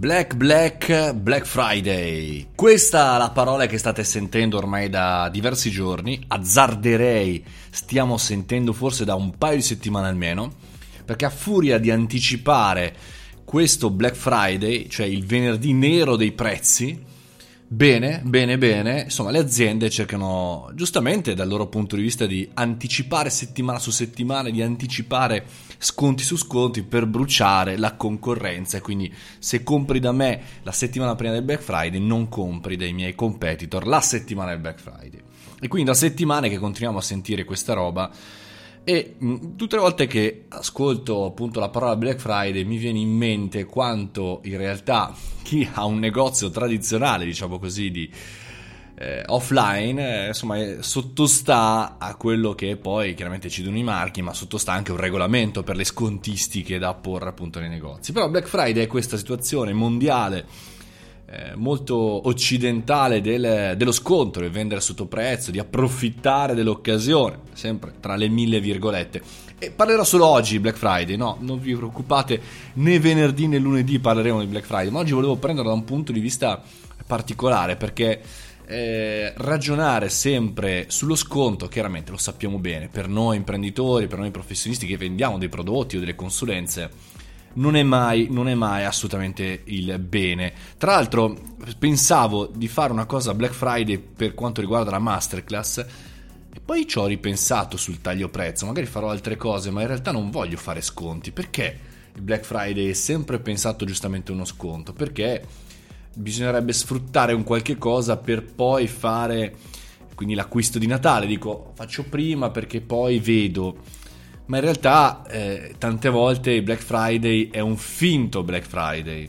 Black Black Black Friday. Questa è la parola che state sentendo ormai da diversi giorni. Azzarderei, stiamo sentendo forse da un paio di settimane almeno, perché a furia di anticipare questo Black Friday, cioè il venerdì nero dei prezzi, Bene, bene, bene. Insomma, le aziende cercano giustamente dal loro punto di vista di anticipare settimana su settimana, di anticipare sconti su sconti per bruciare la concorrenza. E quindi se compri da me la settimana prima del Black Friday, non compri dai miei competitor la settimana del Black Friday. E quindi da settimane che continuiamo a sentire questa roba e mh, tutte le volte che ascolto appunto la parola Black Friday mi viene in mente quanto in realtà chi ha un negozio tradizionale, diciamo così, di eh, offline, eh, insomma, sottostà a quello che poi chiaramente ci danno i marchi, ma sottostà anche un regolamento per le scontistiche da apporre appunto nei negozi. Però Black Friday è questa situazione mondiale eh, molto occidentale del, dello scontro, di vendere sotto prezzo, di approfittare dell'occasione, sempre tra le mille virgolette. E parlerò solo oggi di Black Friday, no, non vi preoccupate, né venerdì né lunedì parleremo di Black Friday, ma oggi volevo prenderlo da un punto di vista particolare perché eh, ragionare sempre sullo sconto, chiaramente lo sappiamo bene, per noi imprenditori, per noi professionisti che vendiamo dei prodotti o delle consulenze, non è mai, non è mai assolutamente il bene. Tra l'altro, pensavo di fare una cosa Black Friday per quanto riguarda la masterclass. E poi ci ho ripensato sul taglio prezzo, magari farò altre cose, ma in realtà non voglio fare sconti. Perché il Black Friday è sempre pensato giustamente uno sconto? Perché bisognerebbe sfruttare un qualche cosa per poi fare quindi l'acquisto di Natale. Dico, faccio prima perché poi vedo ma in realtà eh, tante volte il Black Friday è un finto Black Friday,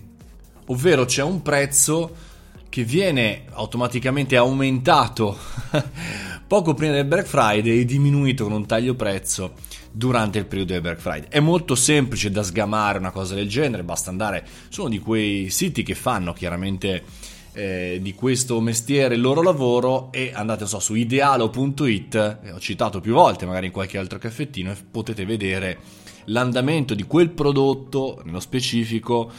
ovvero c'è un prezzo che viene automaticamente aumentato poco prima del Black Friday e diminuito con un taglio prezzo durante il periodo del Black Friday. È molto semplice da sgamare una cosa del genere, basta andare su uno di quei siti che fanno chiaramente eh, di questo mestiere, il loro lavoro e andate so, su idealo.it, eh, ho citato più volte magari in qualche altro caffettino e potete vedere l'andamento di quel prodotto nello specifico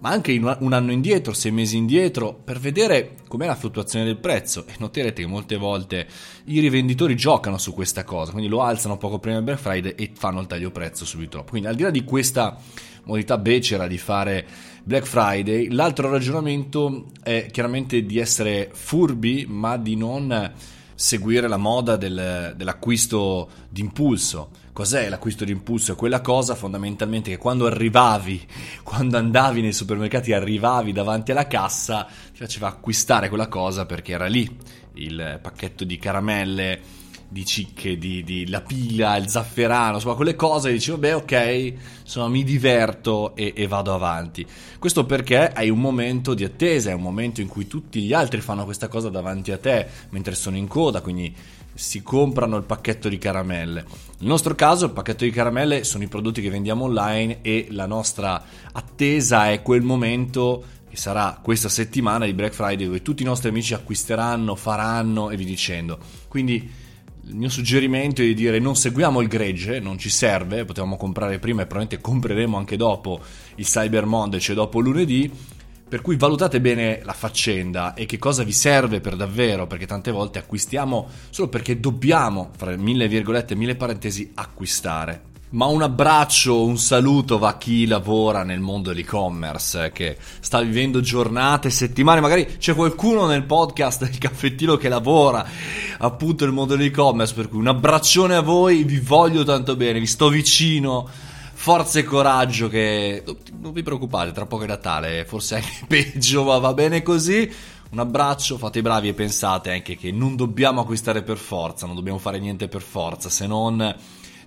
ma anche un anno indietro, sei mesi indietro, per vedere com'è la fluttuazione del prezzo. E noterete che molte volte i rivenditori giocano su questa cosa, quindi lo alzano poco prima del Black Friday e fanno il taglio prezzo subito dopo. Quindi al di là di questa modalità becera di fare Black Friday. L'altro ragionamento è chiaramente di essere furbi, ma di non seguire la moda del, dell'acquisto d'impulso. Cos'è l'acquisto d'impulso? È quella cosa fondamentalmente che quando arrivavi, quando andavi nei supermercati, arrivavi davanti alla cassa, ti faceva acquistare quella cosa perché era lì il pacchetto di caramelle di cicche, di, di, la pila, il zafferano, insomma quelle cose, dici vabbè ok, insomma mi diverto e, e, vado avanti. Questo perché hai un momento di attesa, è un momento in cui tutti gli altri fanno questa cosa davanti a te mentre sono in coda, quindi si comprano il pacchetto di caramelle. Nel nostro caso il pacchetto di caramelle sono i prodotti che vendiamo online e la nostra attesa è quel momento che sarà questa settimana di Black Friday dove tutti i nostri amici acquisteranno, faranno e vi dicendo. Quindi il mio suggerimento è di dire non seguiamo il gregge, non ci serve, potevamo comprare prima e probabilmente compreremo anche dopo il Cyber Monday, cioè dopo lunedì, per cui valutate bene la faccenda e che cosa vi serve per davvero, perché tante volte acquistiamo solo perché dobbiamo, fra mille virgolette e mille parentesi, acquistare. Ma un abbraccio, un saluto va a chi lavora nel mondo dell'e-commerce, eh, che sta vivendo giornate, settimane, magari c'è qualcuno nel podcast del caffettino che lavora appunto nel mondo dell'e-commerce, per cui un abbraccione a voi, vi voglio tanto bene, vi sto vicino, forza e coraggio che non vi preoccupate, tra poco è Natale, forse anche peggio, ma va bene così. Un abbraccio, fate i bravi e pensate anche che non dobbiamo acquistare per forza, non dobbiamo fare niente per forza, se non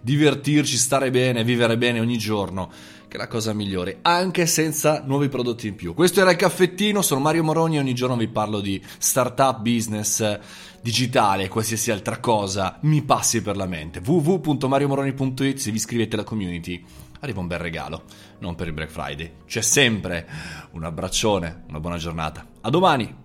divertirci, stare bene, vivere bene ogni giorno, che è la cosa migliore, anche senza nuovi prodotti in più. Questo era il caffettino, sono Mario Moroni e ogni giorno vi parlo di startup, business, digitale qualsiasi altra cosa mi passi per la mente. www.mariomoroni.it se vi iscrivete alla community arriva un bel regalo, non per il Black Friday. C'è sempre un abbraccione, una buona giornata. A domani!